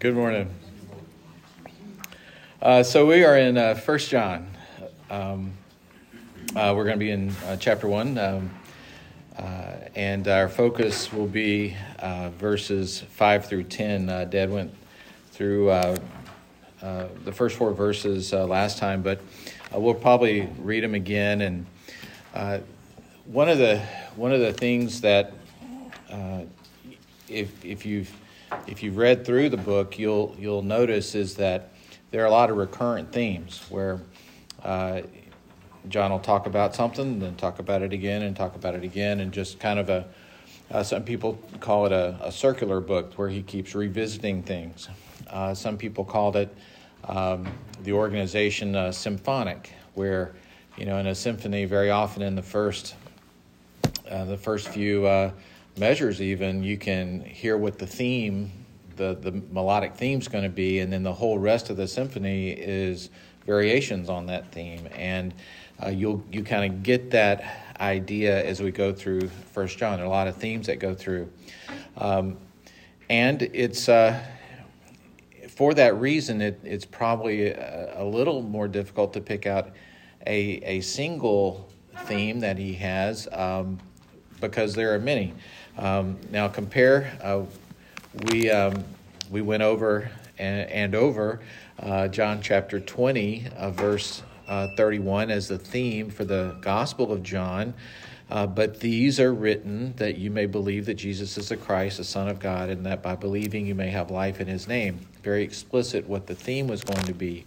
Good morning. Uh, so we are in uh, 1 John. Um, uh, we're going to be in uh, chapter 1, um, uh, and our focus will be uh, verses 5 through 10. Uh, Dad went through the first four verses last time, but we'll probably read them again. And one of the one of the things that if if you've if you've read through the book, you'll you'll notice is that there are a lot of recurrent themes where uh, John will talk about something, then talk about it again, and talk about it again, and just kind of a uh, some people call it a, a, circular book where he keeps revisiting things. Uh, some people called it um, the organization uh, symphonic, where you know in a symphony, very often in the first uh, the first few uh, measures even you can hear what the theme the, the melodic theme is going to be and then the whole rest of the symphony is variations on that theme. And uh, you'll you kind of get that idea as we go through first john. There are a lot of themes that go through. Um, and it's uh, for that reason it, it's probably a, a, little more difficult to pick out a, a single theme that he has. Um, because there are many um, now compare. Uh, we um, we went over and, and over uh, John chapter twenty, uh, verse uh, thirty-one, as the theme for the Gospel of John. Uh, but these are written that you may believe that Jesus is the Christ, the Son of God, and that by believing you may have life in His name. Very explicit what the theme was going to be.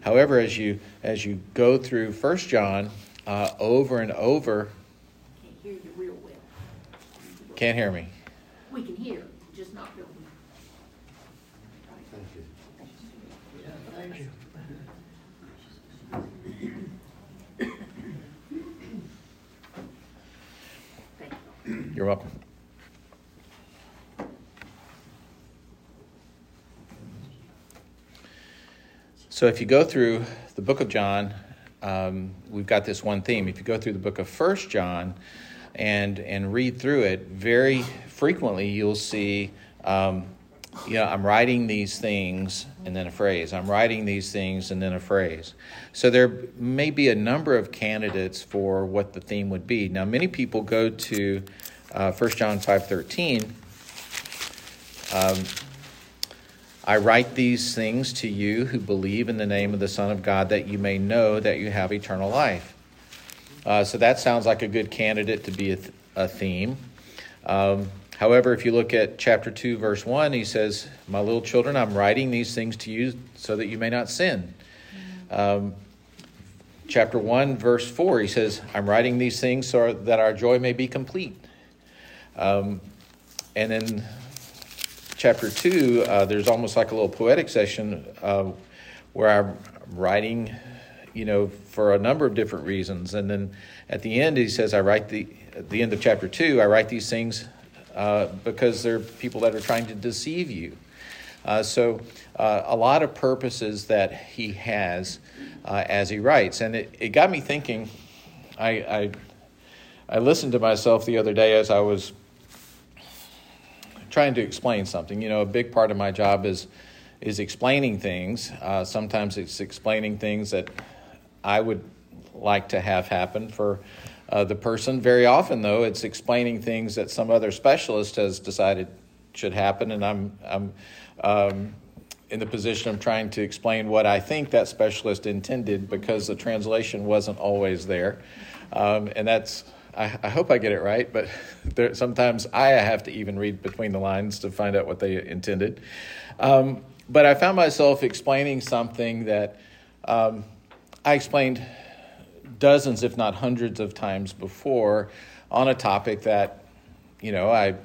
However, as you as you go through First John uh, over and over, can't hear me. We can hear, just not real Thank you. Yeah, thank you. You're welcome. So if you go through the book of John, um, we've got this one theme. If you go through the book of First John, and and read through it, very frequently you'll see, um, you know, I'm writing these things and then a phrase. I'm writing these things and then a phrase. So there may be a number of candidates for what the theme would be. Now, many people go to uh, 1 John five thirteen. Um, I write these things to you who believe in the name of the Son of God, that you may know that you have eternal life. Uh, so that sounds like a good candidate to be a, th- a theme. Um, however, if you look at chapter 2, verse 1, he says, My little children, I'm writing these things to you so that you may not sin. Um, chapter 1, verse 4, he says, I'm writing these things so that our joy may be complete. Um, and then chapter 2, uh, there's almost like a little poetic session uh, where I'm writing you know, for a number of different reasons. And then at the end, he says, I write the, at the end of chapter two, I write these things uh, because they're people that are trying to deceive you. Uh, so, uh, a lot of purposes that he has uh, as he writes. And it, it got me thinking. I, I, I listened to myself the other day as I was trying to explain something. You know, a big part of my job is is explaining things. Uh, sometimes it's explaining things that I would like to have happen for uh, the person. Very often, though, it's explaining things that some other specialist has decided should happen, and I'm I'm um, in the position of trying to explain what I think that specialist intended because the translation wasn't always there, um, and that's. I, I, hope I get it right, but there, sometimes I have to even read between the lines to find out what they intended. Um, but I found myself explaining something that um, I explained dozens, if not hundreds of times before on a topic that, you know, I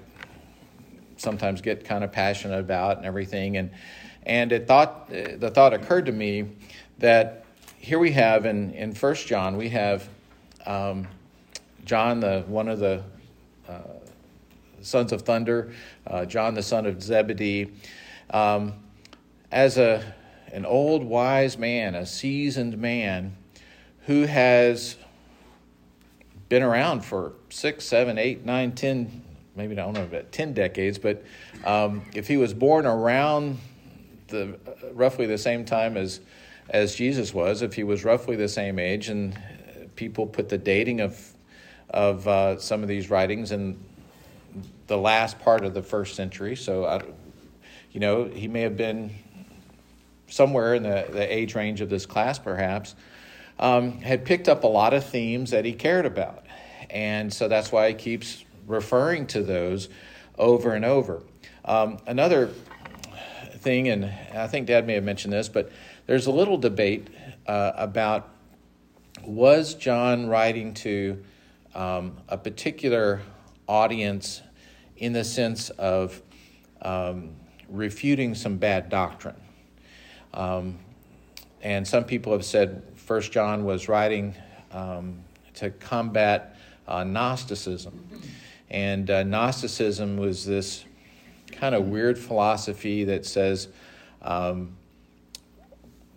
sometimes get kind of passionate about and everything. And, and it thought, the thought occurred to me that here we have in, in 1 John, we have um, John, the, one of the uh, sons of thunder, uh, John, the son of Zebedee, um, as a an old wise man, a seasoned man who has been around for six, seven, eight, nine, ten, maybe I don't know about ten decades, but um, if he was born around the roughly the same time as as Jesus was, if he was roughly the same age, and people put the dating of of uh, some of these writings in the last part of the first century. So, I, you know, he may have been somewhere in the, the age range of this class, perhaps. Um, had picked up a lot of themes that he cared about, and so that's why he keeps referring to those over and over. Um, another thing, and I think Dad may have mentioned this, but there's a little debate uh, about was John writing to um, a particular audience in the sense of um, refuting some bad doctrine. Um, and some people have said First John was writing um, to combat uh, Gnosticism. And uh, Gnosticism was this kind of weird philosophy that says um,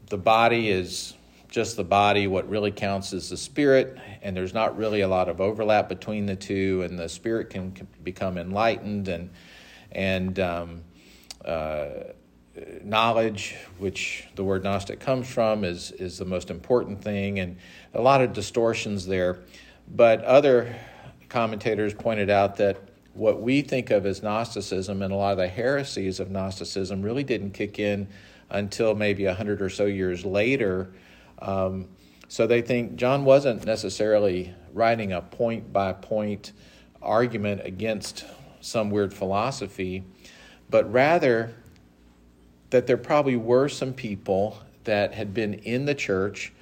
the body is just the body. What really counts is the spirit, and there's not really a lot of overlap between the two, and the spirit can, can become enlightened and and um, uh, knowledge, which the word Gnostic comes from, is is the most important thing, and a lot of distortions there. But other commentators pointed out that what we think of as Gnosticism and a lot of the heresies of Gnosticism really didn't kick in until maybe a hundred or so years later. Um, so they think John wasn't necessarily writing a point by point argument against some weird philosophy, but rather that there probably were some people that had been in the church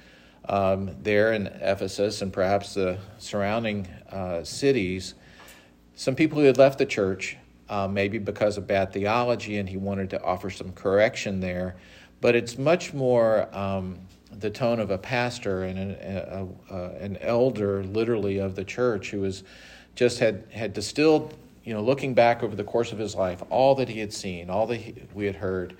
um, there in Ephesus and perhaps the surrounding uh, cities, some people who had left the church uh, maybe because of bad theology, and he wanted to offer some correction there. But it's much more um, the tone of a pastor and an, a, a, an elder, literally, of the church who was just had, had distilled, you know, looking back over the course of his life, all that he had seen, all that he, we had heard,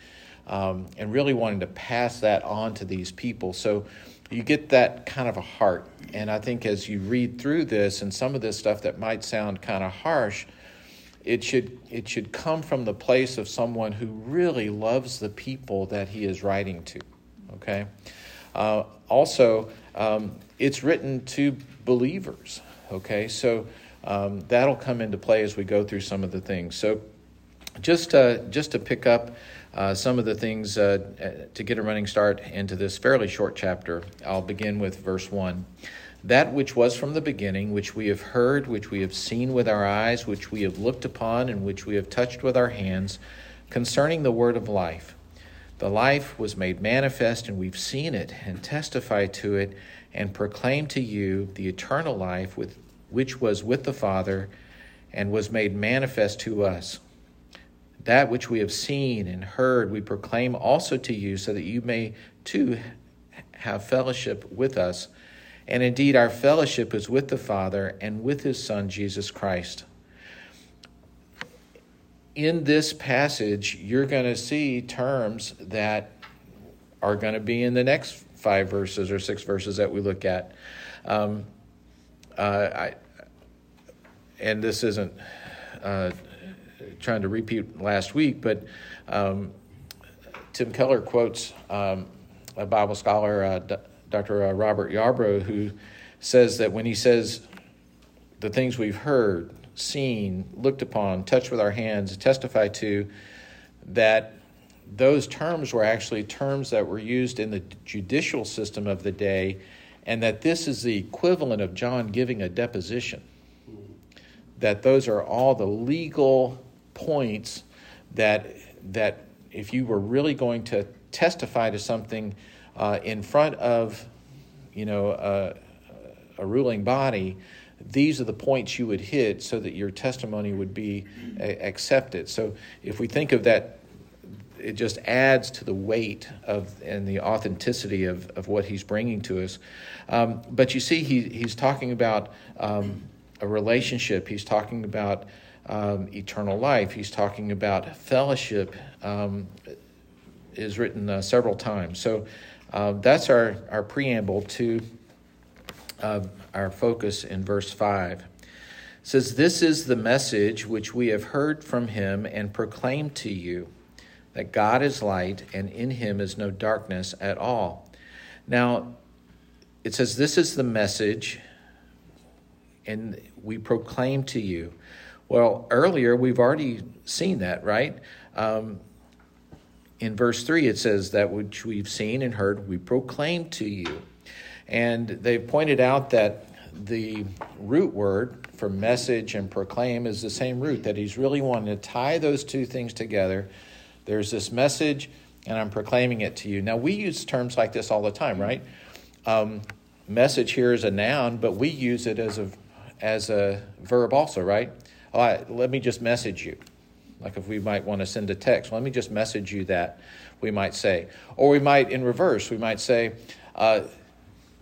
um, and really wanting to pass that on to these people. So you get that kind of a heart. And I think as you read through this and some of this stuff that might sound kind of harsh, it should it should come from the place of someone who really loves the people that he is writing to. Okay. Uh, also, um, it's written to believers. Okay, so um, that'll come into play as we go through some of the things. So, just uh, just to pick up uh, some of the things uh, to get a running start into this fairly short chapter, I'll begin with verse one that which was from the beginning, which we have heard, which we have seen with our eyes, which we have looked upon, and which we have touched with our hands, concerning the word of life. The life was made manifest, and we've seen it, and testify to it, and proclaim to you the eternal life with, which was with the Father, and was made manifest to us. That which we have seen and heard, we proclaim also to you, so that you may too have fellowship with us. And indeed, our fellowship is with the Father and with His Son, Jesus Christ. In this passage, you're going to see terms that are going to be in the next five verses or six verses that we look at. Um, uh, I, and this isn't uh, trying to repeat last week, but um, Tim Keller quotes um, a Bible scholar, uh, Dr. Uh, Robert Yarbrough, who says that when he says the things we've heard, seen, looked upon, touched with our hands, testify to, that those terms were actually terms that were used in the judicial system of the day, and that this is the equivalent of John giving a deposition. That those are all the legal points that that if you were really going to testify to something uh, in front of, you know, a, a ruling body, these are the points you would hit so that your testimony would be accepted. So if we think of that, it just adds to the weight of and the authenticity of, of what he's bringing to us. Um, but you see, he, he's talking about um, a relationship. He's talking about um, eternal life. He's talking about fellowship. Um, is written uh, several times. So uh, that's our, our preamble to uh, our focus in verse 5. It says, This is the message which we have heard from him and proclaimed to you that God is light and in him is no darkness at all. Now, it says, This is the message, and we proclaim to you. Well, earlier we've already seen that, right? Um, in verse 3, it says, That which we've seen and heard, we proclaim to you. And they pointed out that the root word for message and proclaim is the same root, that he's really wanting to tie those two things together. There's this message, and I'm proclaiming it to you. Now, we use terms like this all the time, right? Um, message here is a noun, but we use it as a, as a verb also, right? All right, let me just message you. Like if we might want to send a text, let me just message you that, we might say. Or we might, in reverse, we might say, uh,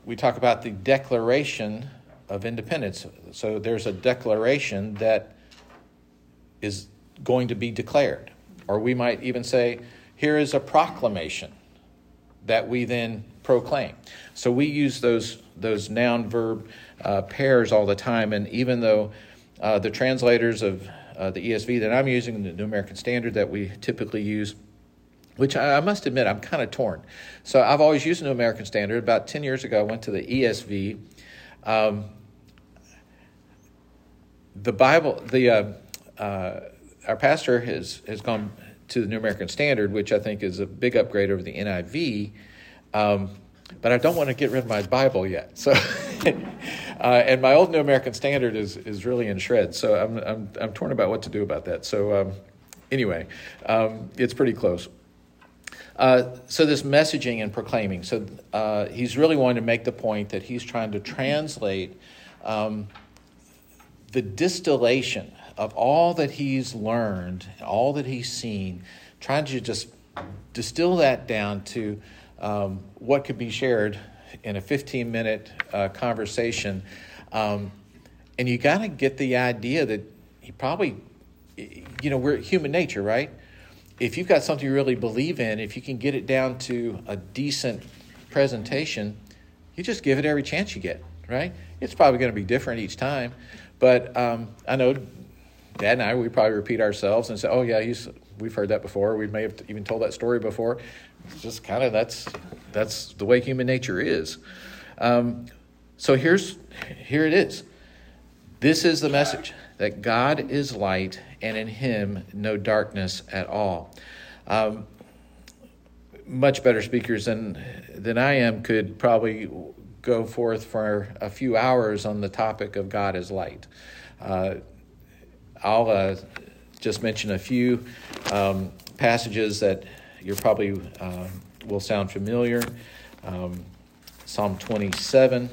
we talk about the declaration of independence. So there's a declaration that is going to be declared. Or we might even say, here is a proclamation that we then proclaim. So we use those, those noun verb uh, pairs all the time. And even though uh, the translators of uh, the ESV that I'm using, the New American Standard that we typically use, which I, I must admit I'm kind of torn. So I've always used the New American Standard. About 10 years ago, I went to the ESV. Um, the Bible, the uh, uh, our pastor has has gone to the New American Standard, which I think is a big upgrade over the NIV. Um, but I don't want to get rid of my Bible yet. So, uh, and my old New American Standard is is really in shreds. So I'm I'm I'm torn about what to do about that. So um, anyway, um, it's pretty close. Uh, so this messaging and proclaiming. So uh, he's really wanting to make the point that he's trying to translate um, the distillation of all that he's learned, all that he's seen, trying to just distill that down to um, what could be shared in a 15 minute uh, conversation. Um, and you got to get the idea that he probably, you know, we're human nature, right? if you've got something you really believe in, if you can get it down to a decent presentation, you just give it every chance you get, right? It's probably going to be different each time, but um, I know Dad and I we probably repeat ourselves and say, "Oh yeah, he's, we've heard that before. We may have even told that story before." It's just kind of that's that's the way human nature is. Um, so here's here it is. This is the message that God is light and in him no darkness at all. Um, much better speakers than, than I am could probably go forth for a few hours on the topic of God is light. Uh, I'll uh, just mention a few um, passages that you probably uh, will sound familiar. Um, Psalm 27,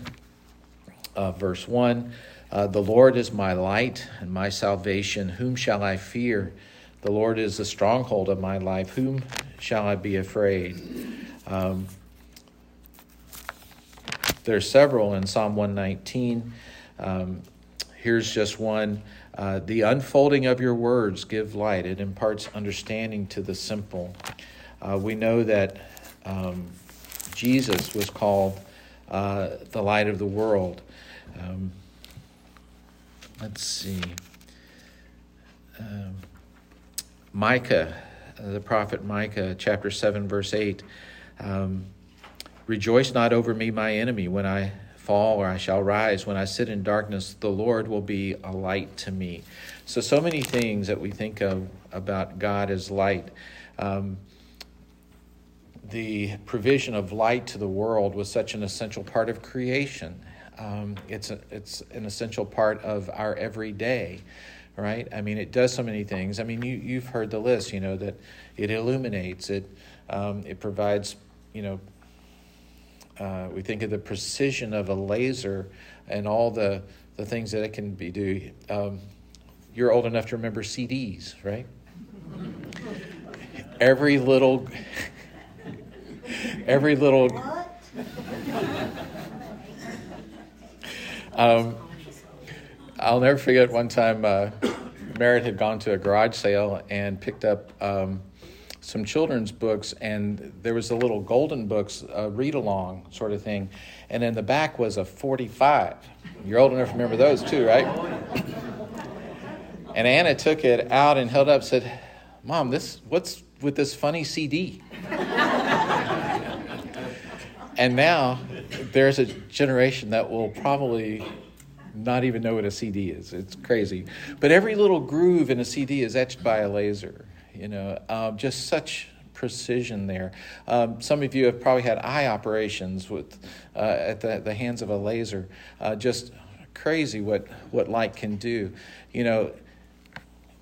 uh, verse 1. Uh, the Lord is my light and my salvation. Whom shall I fear? The Lord is the stronghold of my life. Whom shall I be afraid? Um, there's several in Psalm 119. Um, here's just one. Uh, the unfolding of your words give light. It imparts understanding to the simple. Uh, we know that um, Jesus was called uh, the light of the world. Um, let's see. Um, Micah, uh, the prophet Micah, chapter 7, verse 8. Um, Rejoice not over me, my enemy, when I fall or I shall rise. When I sit in darkness, the Lord will be a light to me. So, so many things that we think of about God as light. Um, the provision of light to the world was such an essential part of creation. Um, it's, a, it's an essential part of our everyday, right? I mean, it does so many things. I mean, you, you've heard the list, you know, that it illuminates, it, um, it provides, you know, uh, we think of the precision of a laser and all the, the things that it can be do. Um, you're old enough to remember CDs, right? Every little, every little. Um, I'll never forget one time uh, Merritt had gone to a garage sale and picked up um, some children's books, and there was a little golden books uh, read along sort of thing, and in the back was a 45. You're old enough to remember those too, right? And Anna took it out and held up, said, "Mom, this what's with this funny CD. and now there's a generation that will probably not even know what a CD is. It's crazy. But every little groove in a CD is etched by a laser. You know, um, just such precision there. Um, some of you have probably had eye operations with uh, at the, the hands of a laser. Uh, just crazy what what light can do. You know,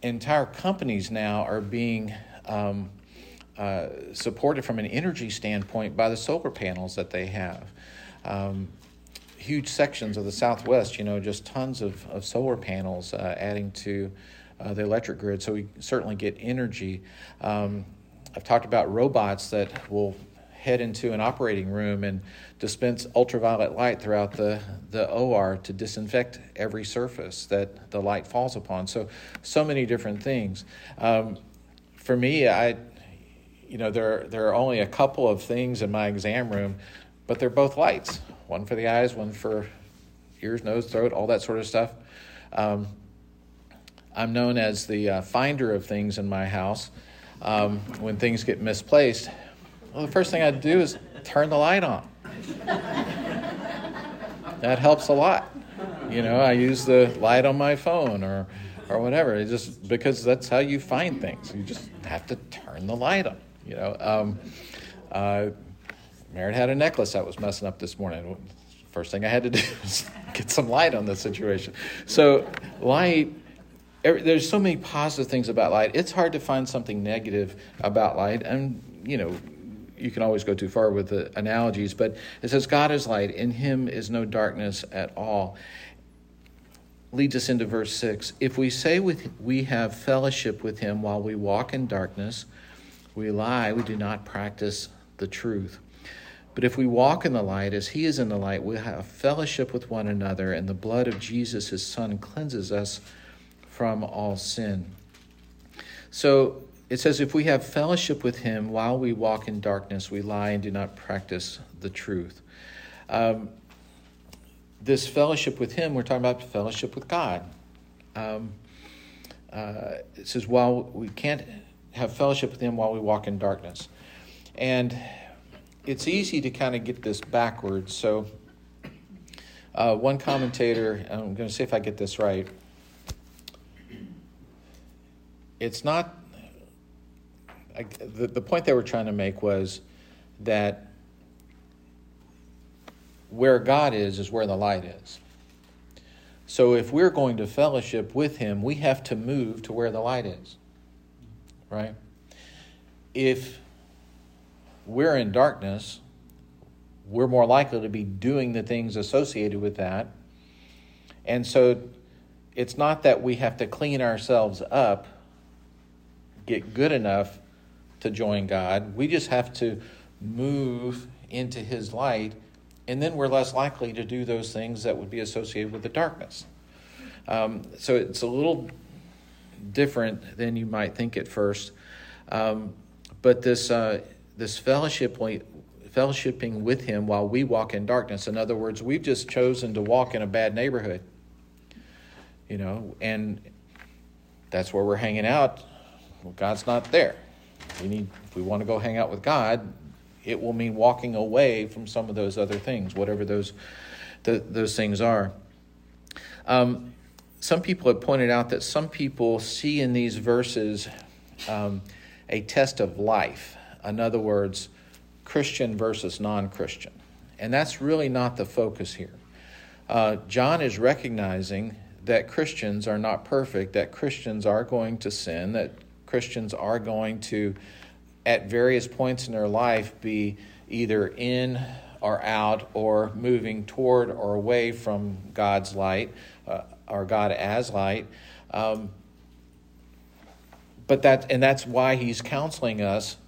entire companies now are being um, uh, supported from an energy standpoint by the solar panels that they have. Um, huge sections of the Southwest, you know, just tons of, of solar panels uh, adding to the electric grid, so we certainly get energy. Um, I've talked about robots that will head into an operating room and dispense ultraviolet light throughout the, the OR to disinfect every surface that the light falls upon. So, so many different things. Um, for me, I, you know, there, there are only a couple of things in my exam room, but they're both lights one for the eyes, one for ears, nose, throat, all that sort of stuff. Um, I'm known as the uh, finder of things in my house. Um, when things get misplaced, well, the first thing I do is turn the light on. that helps a lot. You know, I use the light on my phone or, or whatever. It's just because that's how you find things. You just have to turn the light on. You know, um, uh, Merritt had a necklace that was messing up this morning. First thing I had to do was get some light on the situation. So, light, there's so many positive things about light. It's hard to find something negative about light. And, you know, you can always go too far with the analogies, but it says, God is light, in him is no darkness at all. Leads us into verse 6. If we say with, we have fellowship with him while we walk in darkness, we lie, we do not practice the truth. But if we walk in the light as he is in the light, we have fellowship with one another, and the blood of Jesus, his son, cleanses us from all sin. So it says, if we have fellowship with him while we walk in darkness, we lie and do not practice the truth. Um, this fellowship with him, we're talking about fellowship with God. Um, uh, it says, while we can't have fellowship with him while we walk in darkness. And it's easy to kind of get this backwards. So, uh, one commentator, I'm going to see if I get this right. It's not, I, the, the point they were trying to make was that where God is, is where the light is. So, if we're going to fellowship with Him, we have to move to where the light is. Right? If we're in darkness, we're more likely to be doing the things associated with that. And so it's not that we have to clean ourselves up, get good enough to join God. We just have to move into His light, and then we're less likely to do those things that would be associated with the darkness. Um, so it's a little different than you might think at first. Um, but this. Uh, this fellowship fellowshipping with him while we walk in darkness. In other words, we've just chosen to walk in a bad neighborhood. You know, and that's where we're hanging out. Well, God's not there. We need if we want to go hang out with God, it will mean walking away from some of those other things, whatever those the, those things are. Um, some people have pointed out that some people see in these verses um, a test of life. In other words, Christian versus non Christian. And that's really not the focus here. Uh, John is recognizing that Christians are not perfect, that Christians are going to sin, that Christians are going to, at various points in their life, be either in or out or moving toward or away from God's light uh, or God as light. Um, but that, and that's why he's counseling us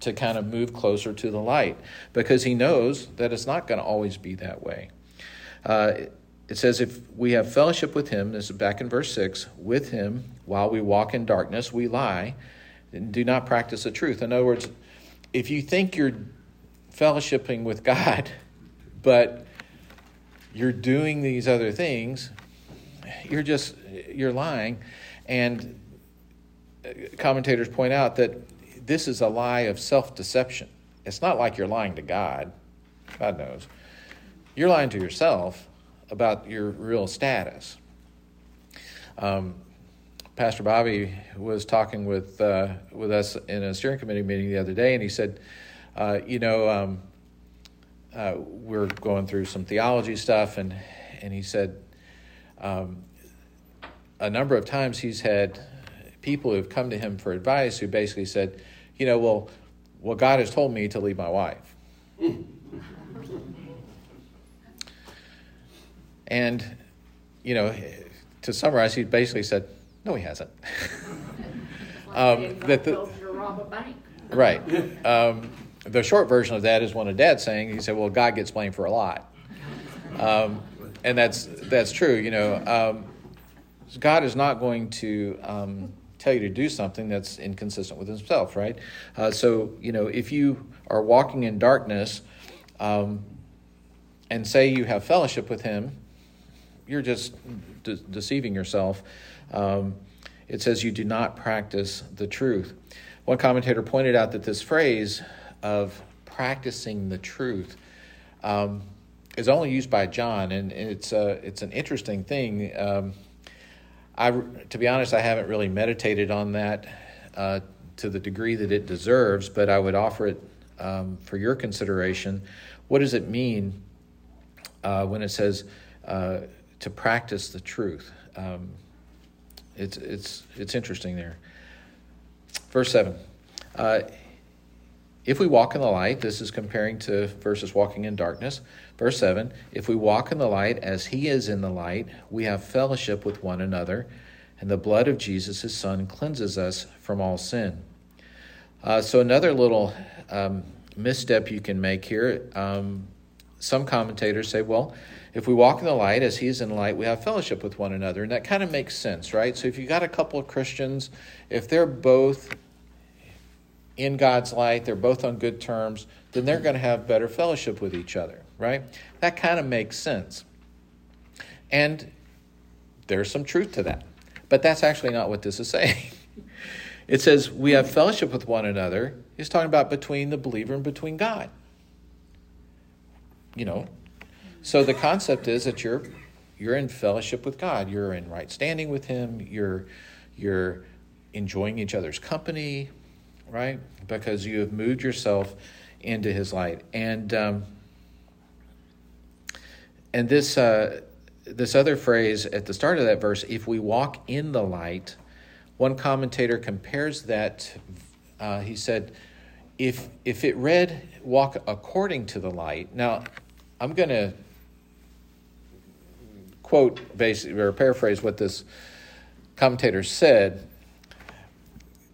to kind of move closer to the light because he knows that it's not going to always be that way. Uh, it says, if we have fellowship with him, this is back in verse 6, with him while we walk in darkness, we lie and do not practice the truth. In other words, if you think you're fellowshipping with God, but you're doing these other things, you're just, you're lying. And uh, commentators point out that this is a lie of self deception. It's not like you're lying to God. God knows. You're lying to yourself about your real status. Um, Pastor Bobby was talking with uh, with us in a steering committee meeting the other day, and he said, uh, "You know, um, uh, we're going through some theology stuff, and and he said, um, a number of times he's had people who've come to him for advice who basically said, you know, well, well, God has told me to leave my wife. And, you know, to summarize, he basically said, no, he hasn't. um, that the, building to rob a bank. right. Um, the short version of that is one of Dad's saying. He said, "Well, God gets blamed for a lot," um, and that's that's true. You know, um, God is not going to um, tell you to do something that's inconsistent with Himself, right? Uh, so, you know, if you are walking in darkness um, and say you have fellowship with Him, you're just de- deceiving yourself. Um, it says you do not practice the truth. One commentator pointed out that this phrase of practicing the truth um, is only used by John, and it's a, it's an interesting thing. Um, I, to be honest, I haven't really meditated on that uh, to the degree that it deserves, but I would offer it um, for your consideration. What does it mean uh, when it says uh, to practice the truth? Um, it's it's it's interesting there. Verse seven. Uh, if we walk in the light, this is comparing to versus walking in darkness. Verse 7 If we walk in the light as he is in the light, we have fellowship with one another, and the blood of Jesus, his son, cleanses us from all sin. Uh, so, another little um, misstep you can make here um, some commentators say, well, if we walk in the light as he is in light, we have fellowship with one another. And that kind of makes sense, right? So, if you got a couple of Christians, if they're both in God's light, they're both on good terms, then they're going to have better fellowship with each other, right? That kind of makes sense. And there's some truth to that. But that's actually not what this is saying. It says we have fellowship with one another. He's talking about between the believer and between God. You know, so the concept is that you're you're in fellowship with God. You're in right standing with Him. You're you're enjoying each other's company right? Because you have moved yourself into His light, and um, and this uh, this other phrase at the start of that verse, if we walk in the light, one commentator compares that. Uh, he said, if if it read walk according to the light. Now, I'm going to quote basically or paraphrase what this commentator said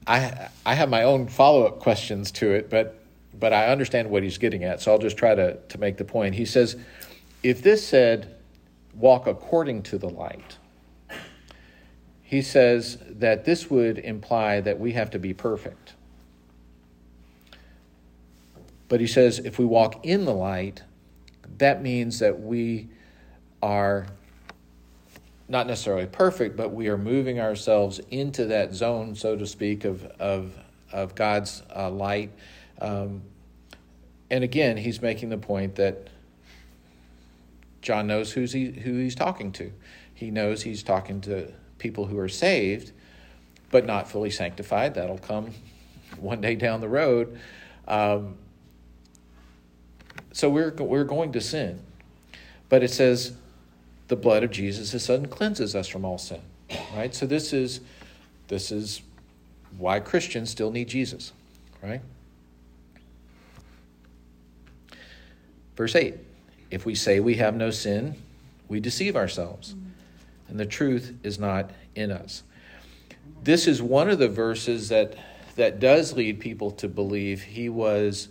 I I have my own follow up questions to it, but but I understand what he's getting at, so I'll just try to to make the point. He says, if this said, "Walk according to the light," he says that this would imply that we have to be perfect. But he says if we walk in the light, that means that we are not necessarily perfect, but we are moving ourselves into that zone, so to speak, of of of God's uh, light. Um, and again, he's making the point that John knows who's he, who he's talking to. He knows he's talking to people who are saved, but not fully sanctified. That'll come one day down the road. Um, so we're we're going to sin, but it says the blood of Jesus, his son, cleanses us from all sin. Right? So this is this is why Christians still need Jesus, right? Verse 8 If we say we have no sin, we deceive ourselves, and the truth is not in us. This is one of the verses that, that does lead people to believe he was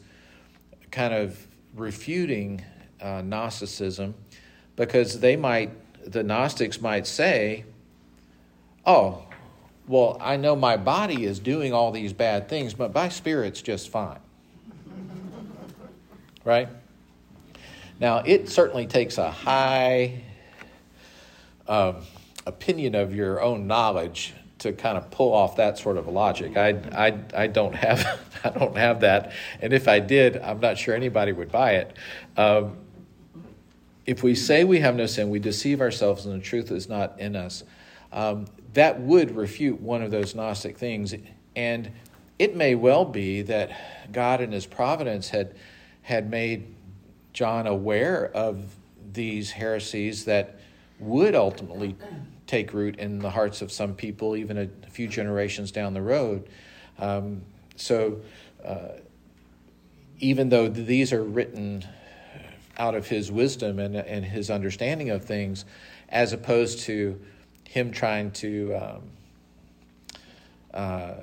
kind of refuting uh, Gnosticism because they might, the Gnostics might say, oh, well, I know my body is doing all these bad things, but my spirit's just fine. right? Now, it certainly takes a high um, opinion of your own knowledge to kind of pull off that sort of logic. I, I, I don't have I don't have that, and if I did, I'm not sure anybody would buy it. Um, if we say we have no sin, we deceive ourselves, and the truth is not in us. Um, that would refute one of those Gnostic things, and it may well be that God, in His providence, had had made John aware of these heresies that would ultimately take root in the hearts of some people, even a few generations down the road. Um, so, uh, even though these are written out of his wisdom and, and his understanding of things, as opposed to him trying to um, uh,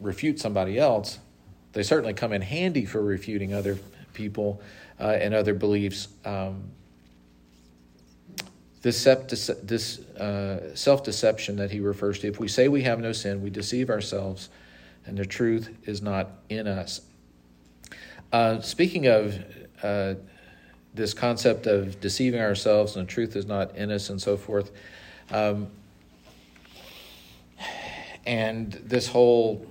refute somebody else, they certainly come in handy for refuting other people uh, and other beliefs. Um, this, this uh, self deception that he refers to, if we say we have no sin, we deceive ourselves, and the truth is not in us. Uh, speaking of uh, this concept of deceiving ourselves and the truth is not in us and so forth, um, and this whole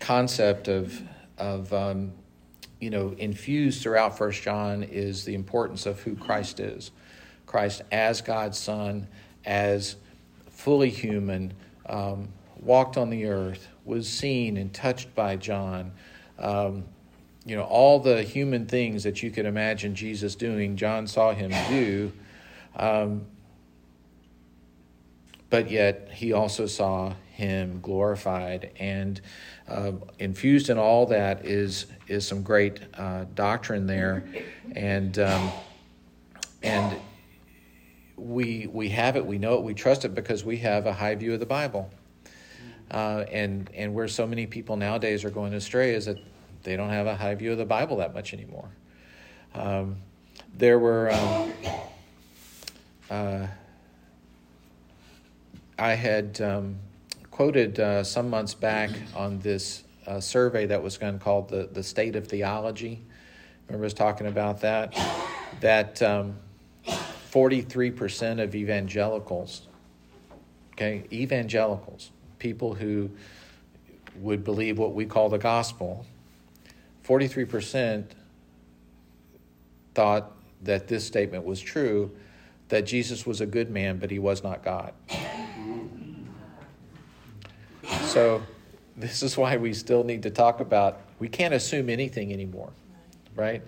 concept of of um, you know infused throughout First John is the importance of who Christ is. Christ as God's Son, as fully human, um, walked on the earth, was seen and touched by John. Um, you know, all the human things that you could imagine Jesus doing, John saw him do. Um, but yet he also saw him glorified and uh, infused in all that is is some great uh, doctrine there and um, and we we have it, we know it, we trust it because we have a high view of the Bible. Uh, and and where so many people nowadays are going astray is that they don't have a high view of the Bible that much anymore. Um, there were um, uh, I had um, quoted uh, some months back on this uh, survey that was done called the the State of Theology. Remember, I was talking about that. That um, 43% of evangelicals, okay, evangelicals, people who would believe what we call the gospel, 43% thought that this statement was true that Jesus was a good man, but he was not God. So, this is why we still need to talk about we can't assume anything anymore, right?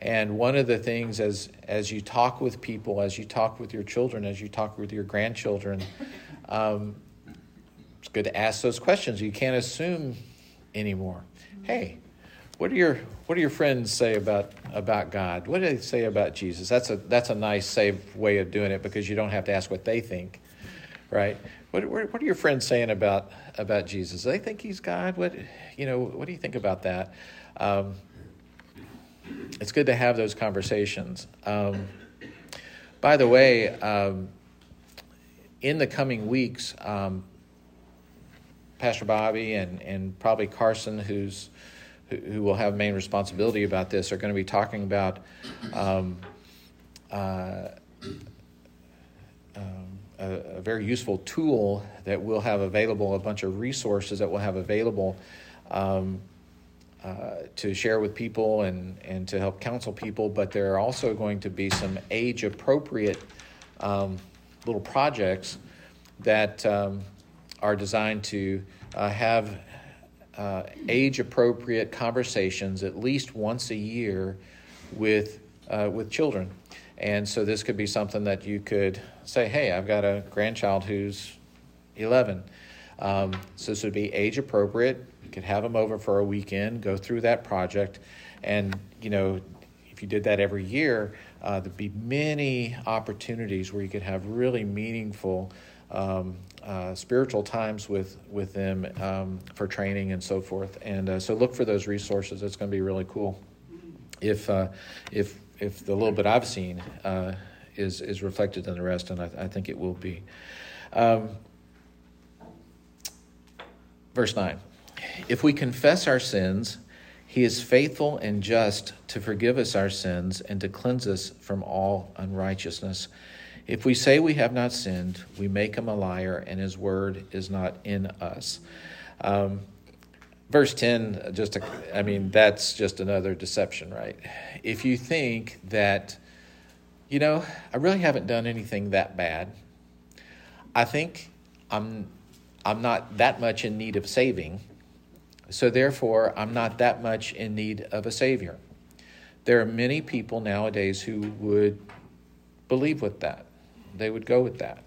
And one of the things as as you talk with people, as you talk with your children, as you talk with your grandchildren, um, it's good to ask those questions. You can't assume anymore. Hey, what do your what do your friends say about about God? What do they say about Jesus? That's a that's a nice safe way of doing it because you don't have to ask what they think, right? What what are your friends saying about about Jesus? Do they think he's God? What you know? What do you think about that? Um, it's good to have those conversations. Um, by the way, um, in the coming weeks, um, Pastor Bobby and, and probably Carson, who's who, who, will have main responsibility about this, are going to be talking about um, uh, um, a, a, very useful tool that we'll have available, a bunch of resources that we'll have available um, uh, to share with people and, and to help counsel people, but there are also going to be some age appropriate um, little projects that um, are designed to uh, have uh, age appropriate conversations at least once a year with, uh, with children. And so this could be something that you could say, hey, I've got a grandchild who's 11. Um, so this would be age appropriate you could have them over for a weekend, go through that project, and you know, if you did that every year, uh, there'd be many opportunities where you could have really meaningful um, uh, spiritual times with with them um, for training and so forth. And uh, so look for those resources. It's going to be really cool. If uh, if if the little bit I've seen uh, is is reflected in the rest, and I, I think it will be. Um, verse nine. If we confess our sins, he is faithful and just to forgive us our sins and to cleanse us from all unrighteousness. If we say we have not sinned, we make him a liar, and his word is not in us. Um, verse 10, just, a, I mean, that's just another deception, right? If you think that, you know, I really haven't done anything that bad, I think I'm, I'm not that much in need of saving, so therefore I'm not that much in need of a Savior. There are many people nowadays who would believe with that they would go with that.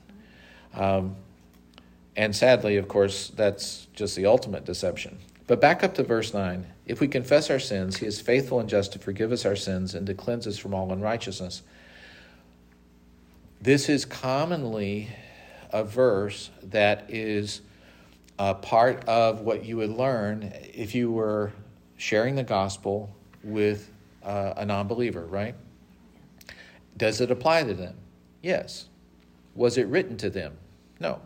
Um, and sadly, of course, that's just the ultimate deception. But back up to verse 9. If we confess our sins, he is faithful and just to forgive us our sins and to cleanse us from all unrighteousness. This is commonly a verse that is a part of what you would learn if you were sharing the gospel with uh, a non believer, right? Does it apply to them? Yes. Was it written to them? No.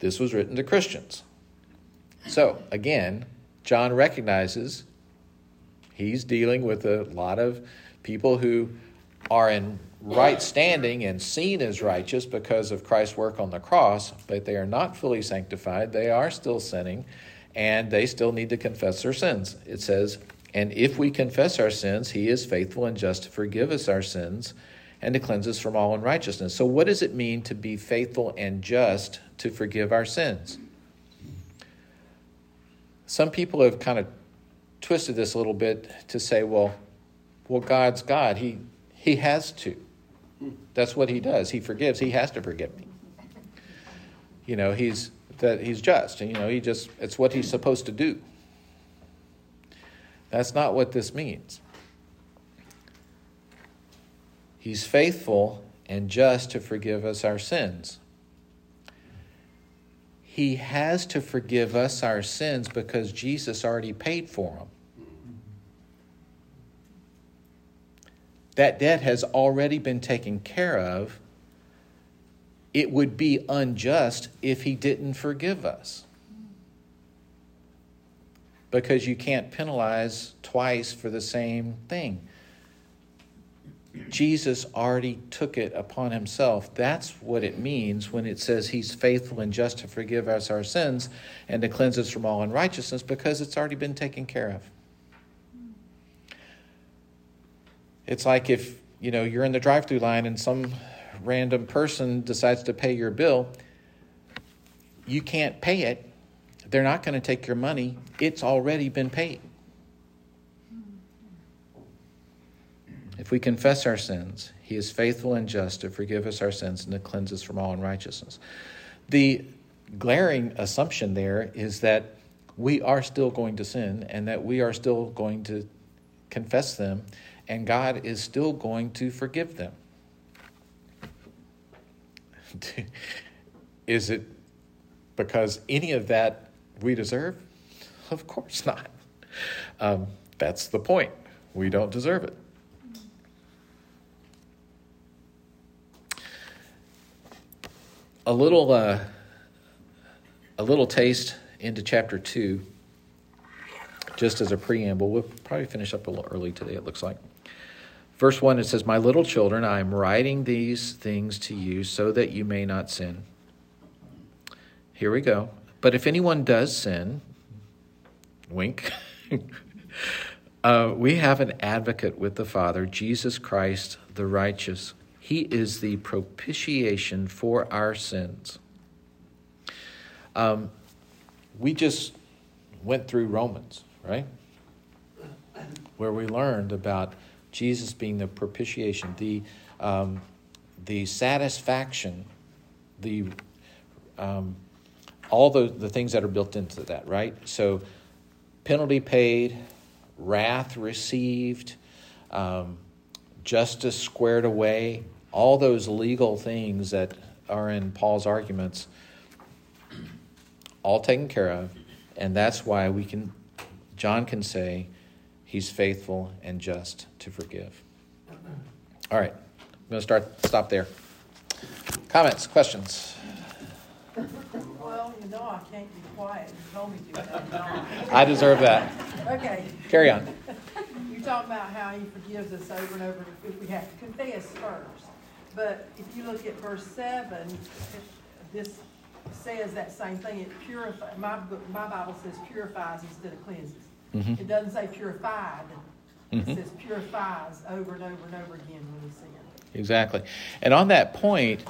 This was written to Christians. So, again, John recognizes he's dealing with a lot of people who are in right standing and seen as righteous because of Christ's work on the cross, but they are not fully sanctified. They are still sinning, and they still need to confess their sins. It says, And if we confess our sins, he is faithful and just to forgive us our sins and to cleanse us from all unrighteousness. So, what does it mean to be faithful and just to forgive our sins? Some people have kind of twisted this a little bit to say, well, well, God's God. He he has to. That's what he does. He forgives. He has to forgive me. You know, he's that he's just, you know, he just it's what he's supposed to do. That's not what this means. He's faithful and just to forgive us our sins. He has to forgive us our sins because Jesus already paid for them. That debt has already been taken care of. It would be unjust if he didn't forgive us. Because you can't penalize twice for the same thing. Jesus already took it upon himself. That's what it means when it says he's faithful and just to forgive us our sins and to cleanse us from all unrighteousness because it's already been taken care of. It's like if, you know, you're in the drive-through line and some random person decides to pay your bill, you can't pay it. They're not going to take your money. It's already been paid. If we confess our sins, he is faithful and just to forgive us our sins and to cleanse us from all unrighteousness. The glaring assumption there is that we are still going to sin and that we are still going to confess them, and God is still going to forgive them. is it because any of that we deserve? Of course not. Um, that's the point. We don't deserve it. A little uh, a little taste into chapter two, just as a preamble. We'll probably finish up a little early today. It looks like. Verse 1, it says, My little children, I am writing these things to you so that you may not sin. Here we go. But if anyone does sin, wink, uh, we have an advocate with the Father, Jesus Christ the righteous. He is the propitiation for our sins. Um, we just went through Romans, right? Where we learned about Jesus being the propitiation, the, um, the satisfaction, the, um, all the, the things that are built into that, right? So, penalty paid, wrath received, um, justice squared away, all those legal things that are in Paul's arguments, all taken care of. And that's why we can, John can say, he's faithful and just to forgive. All right, I'm going to start, stop there. Comments, questions? Well, you know I can't be quiet. You told me to. I deserve that. Okay. Carry on. You talk about how he forgives us over and over if we have to confess first. But if you look at verse seven, this says that same thing, it purifies, my, my Bible says purifies instead of cleanses. Mhm. It doesn't say purified, it Mhm. says purifies over and over and over again when we sin. Exactly. And on that point,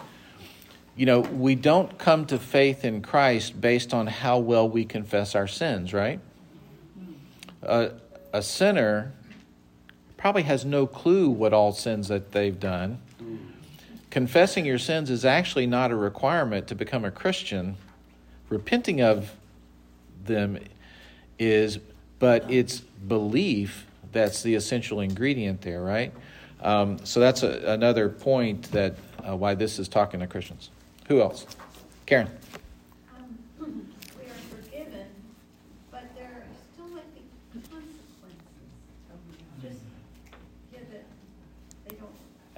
you know, we don't come to faith in Christ based on how well we confess our sins, right? Uh, a sinner probably has no clue what all sins that they've done. Confessing your sins is actually not a requirement to become a Christian. Repenting of them is, but it's belief that's the essential ingredient there, right? Um, so that's a, another point that uh, why this is talking to Christians. Who else? Karen. Um, We are forgiven, but there still might be consequences. Just give it, they don't,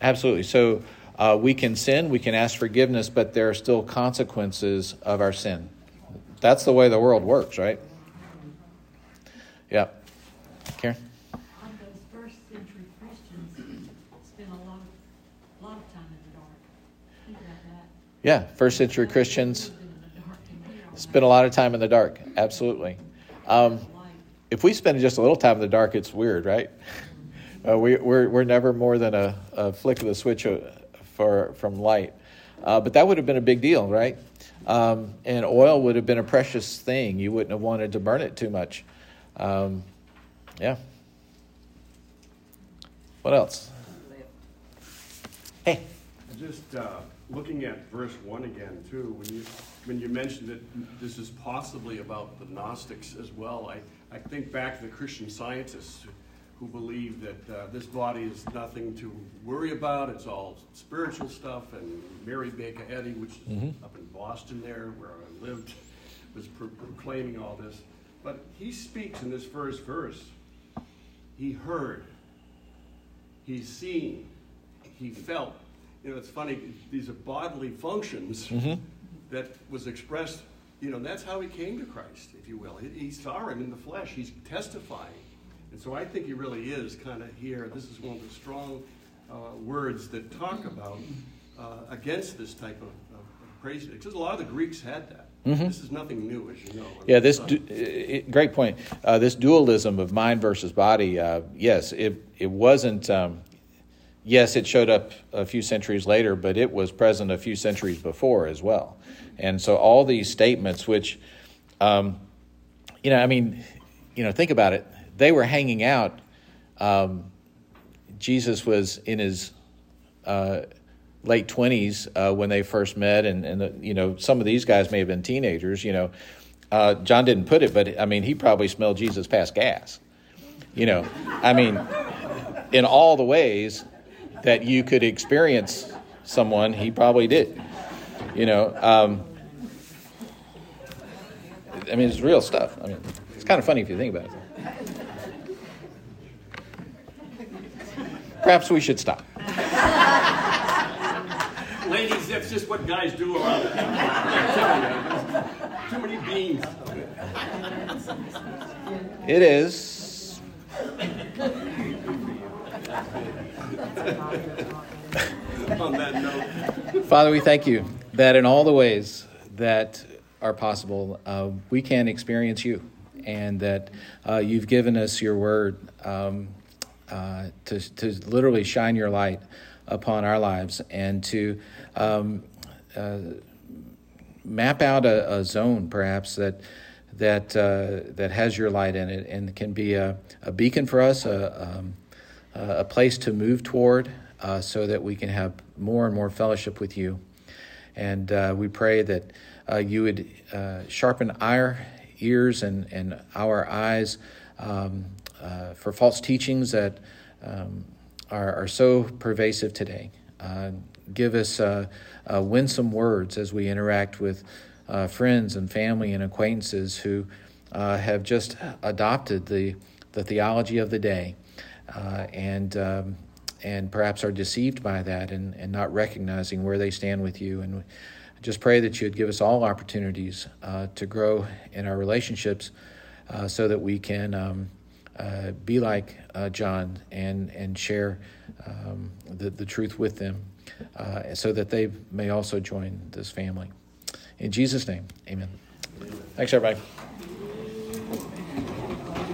Absolutely. So uh, we can sin, we can ask forgiveness, but there are still consequences of our sin. That's the way the world works, right? Yeah. Karen? Those first century Christians spent a lot of, lot of time in the dark. Think about that. Yeah. First century Christians Living in the dark and we are spend a lot of time in the dark. Absolutely. Um, if we spend just a little time in the dark, it's weird, right? Uh, we, we're, we're never more than a, a flick of the switch uh, for, from light. Uh, but that would have been a big deal, right? Um, and oil would have been a precious thing. You wouldn't have wanted to burn it too much. Um, yeah. What else? Hey. Just uh, looking at verse one again too, when you, when you mentioned that this is possibly about the Gnostics as well, I, I think back to the Christian scientists who believe that uh, this body is nothing to worry about, it's all spiritual stuff, and Mary Baker Eddy, which is Mhm. up in Boston there, where I lived, was pro- proclaiming all this. But he speaks in this first verse, he heard, he's seen, he felt. You know, it's funny, these are bodily functions Mhm. that was expressed, you know, that's how he came to Christ, if you will. He, he saw him in the flesh, he's testifying. And so I think he really is kind of here. This is one of the strong uh, words that talk about uh, against this type of, of. Because a lot of the Greeks had that. Mhm. This is nothing new, as you know. Yeah, this du- i- i- great point. Uh, this dualism of mind versus body. Uh, yes, it it wasn't. Um, yes, it showed up a few centuries later, but it was present a few centuries before as well. And so all these statements, which, um, you know, I mean, you know, think about it. They were hanging out. Um, Jesus was in his uh, late twenties uh, when they first met, and and uh, you know some of these guys may have been teenagers. You know, uh, John didn't put it, but I mean he probably smelled Jesus past gas. You know, I mean, in all the ways that you could experience someone, he probably did. You know, um, I mean it's real stuff. I mean it's kind of funny if you think about it. Perhaps we should stop. Ladies, that's just what guys do around the I'm telling you, Too many beans. It is. On that note, Father, we thank you that in all the ways that are possible, uh, we can experience you, and that uh, you've given us your word um, uh, to, to literally shine your light upon our lives and to um, uh, map out a, a zone, perhaps that that uh, that has your light in it and can be a, a beacon for us, a, um, a place to move toward, uh, so that we can have more and more fellowship with you. And uh, we pray that you would sharpen our ears and, and our eyes um, uh, for false teachings that um, are, are so pervasive today. Uh, give us uh, uh, winsome words as we interact with uh, friends and family and acquaintances who have just adopted the, the theology of the day and um, and perhaps are deceived by that and, and not recognizing where they stand with you. And just pray that you'd give us all opportunities to grow in our relationships uh, so that we can um, uh, be like uh, John and and share um, the the truth with them, uh, so that they may also join this family. In Jesus' name, Amen. Thanks, everybody.